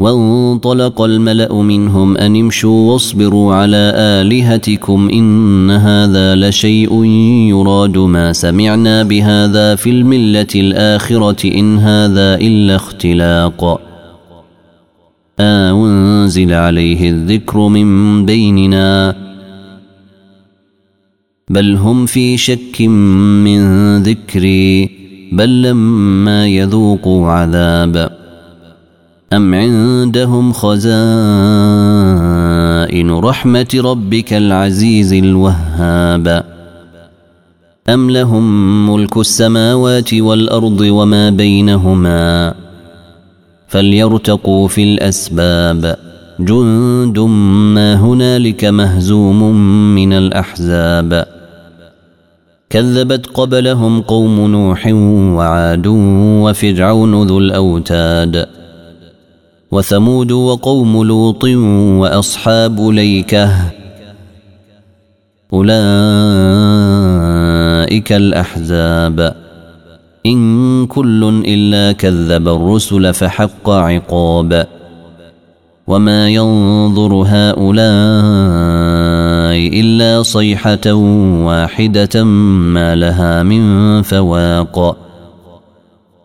وانطلق الملأ منهم أن امشوا واصبروا على آلهتكم إن هذا لشيء يراد ما سمعنا بهذا في الملة الآخرة إن هذا إلا اختلاق. أنزل عليه الذكر من بيننا. بل هم في شك من ذكري بل لما يذوقوا عذاب. أم عندهم خزائن رحمة ربك العزيز الوهاب أم لهم ملك السماوات والأرض وما بينهما فليرتقوا في الأسباب جند ما هنالك مهزوم من الأحزاب كذبت قبلهم قوم نوح وعاد وفرعون ذو الأوتاد وثمود وقوم لوط وأصحاب ليكة أولئك الأحزاب. إن كل إلا كذب الرسل فحق عقاب. وما ينظر هؤلاء إلا صيحة واحدة ما لها من فواق.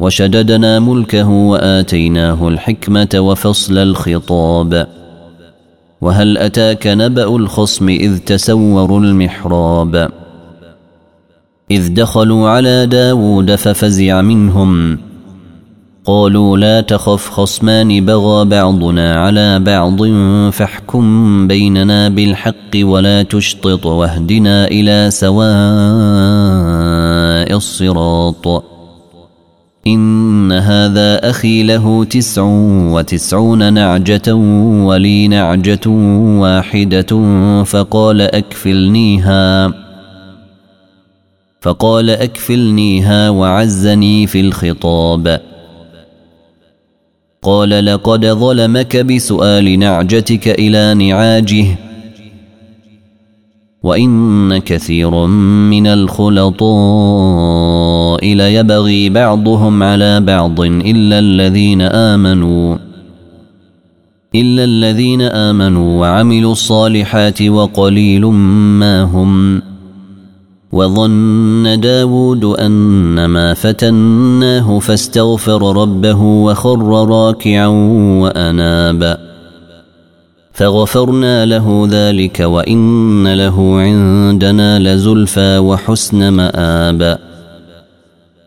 وشددنا ملكه وآتيناه الحكمة وفصل الخطاب. وهل أتاك نبأ الخصم إذ تسوروا المحراب؟ إذ دخلوا على داود ففزع منهم. قالوا لا تخف خصمان بغى بعضنا على بعض فاحكم بيننا بالحق ولا تشطط واهدنا إلى سواء الصراط. إن هذا أخي له تسع وتسعون نعجة ولي نعجة واحدة فقال أكفلنيها فقال أكفلنيها وعزني في الخطاب. قال لقد ظلمك بسؤال نعجتك إلى نعاجه وإن كثير من الخلطاء ليبغي بعضهم على بعض إلا الذين آمنوا إلا الذين آمنوا وعملوا الصالحات وقليل ما هم وظن داود أن ما فتناه فاستغفر ربه وخر راكعا وأناب. فغفرنا له ذلك وإن له عندنا لزلفى وحسن مآب.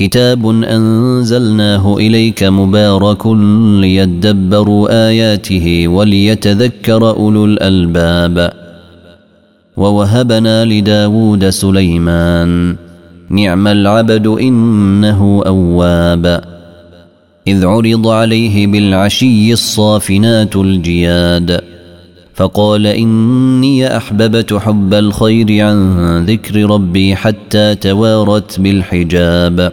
كتاب أنزلناه إليك مبارك ليدبروا آياته وليتذكر أولو الألباب. ووهبنا لداود سليمان. نعم العبد إنه أواب. إذ عرض عليه بالعشي الصافنات الجياد. فقال إني أحببت حب الخير عن ذكر ربي حتى توارت بالحجاب.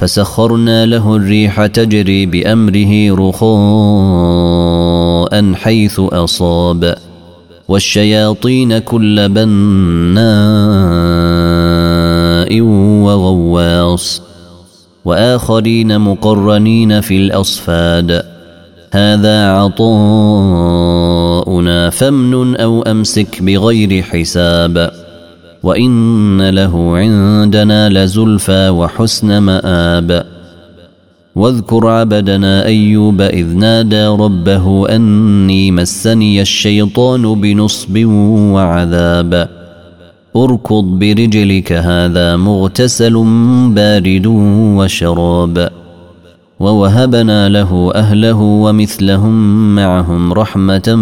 فسخرنا له الريح تجري بأمره رخاء حيث أصاب. والشياطين كل بناء وغواص. وآخرين مقرنين في الأصفاد. هذا عطاؤنا فامنن أو أمسك بغير حساب. وان له عندنا لزلفى وحسن مآب واذكر عبدنا ايوب اذ نادى ربه اني مسني الشيطان بنصب وعذاب اركض برجلك هذا مغتسل بارد وشراب ووهبنا له اهله ومثلهم معهم رحمه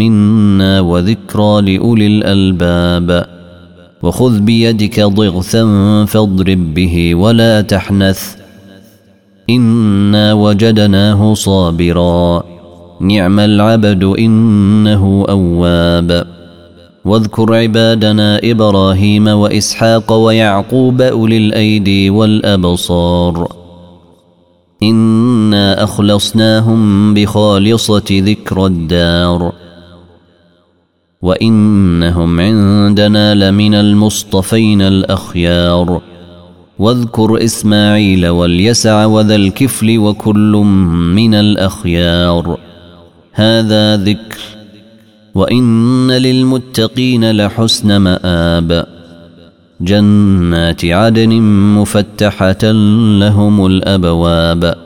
منا وذكرى لاولي الالباب وخذ بيدك ضغثا فاضرب به ولا تحنث. إنا وجدناه صابرا. نعم العبد إنه أواب. واذكر عبادنا إبراهيم وإسحاق ويعقوب أولي الأيدي والأبصار. إنا أخلصناهم بخالصة ذكر الدار. وإنهم عندنا لمن المصطفين الأخيار. واذكر إسماعيل واليسع وذا الكفل وكل من الأخيار. هذا ذكر. وإن للمتقين لحسن مآب. جنات عدن مفتحة لهم الأبواب.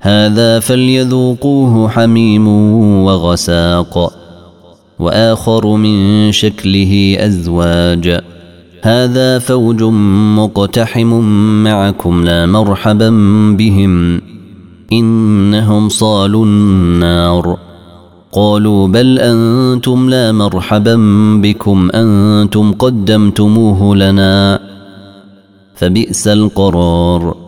هذا فليذوقوه حميم وغساق وآخر من شكله أزواج. هذا فوج مقتحم معكم لا مرحبا بهم. إنهم صالوا النار. قالوا بل أنتم لا مرحبا بكم أنتم قدمتموه لنا. فبئس القرار.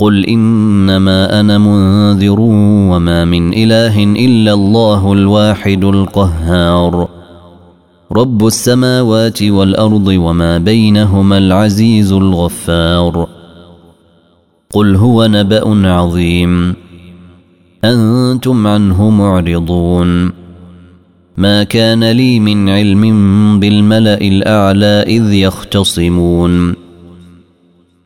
قل انما أنا منذر وما من اله الا الله الواحد القهار. رب السماوات والارض وما بينهما العزيز الغفار. قل هو نبا عظيم. أنتم عنه معرضون. ما كان لي من علم بالملا الاعلى اذ يختصمون.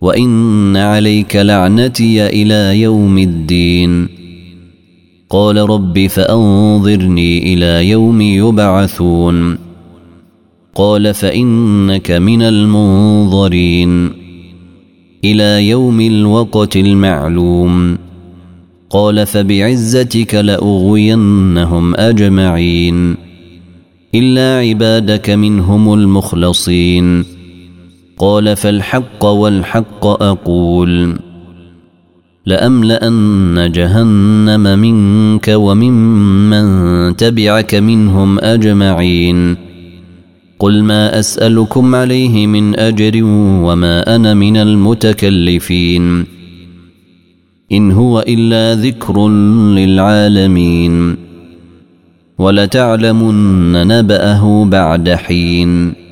وان عليك لعنتي إلى يوم الدين. قال رب فانظرني إلى يوم يبعثون. قال فانك من المنظرين. إلى يوم الوقت المعلوم. قال فبعزتك لاغوينهم اجمعين. الا عبادك منهم المخلصين. قال فالحق والحق أقول لأملأن جهنم منك وممن تبعك منهم أجمعين قل ما أسألكم عليه من أجر وما أنا من المتكلفين إن هو إلا ذكر للعالمين ولتعلمن نبأه بعد حين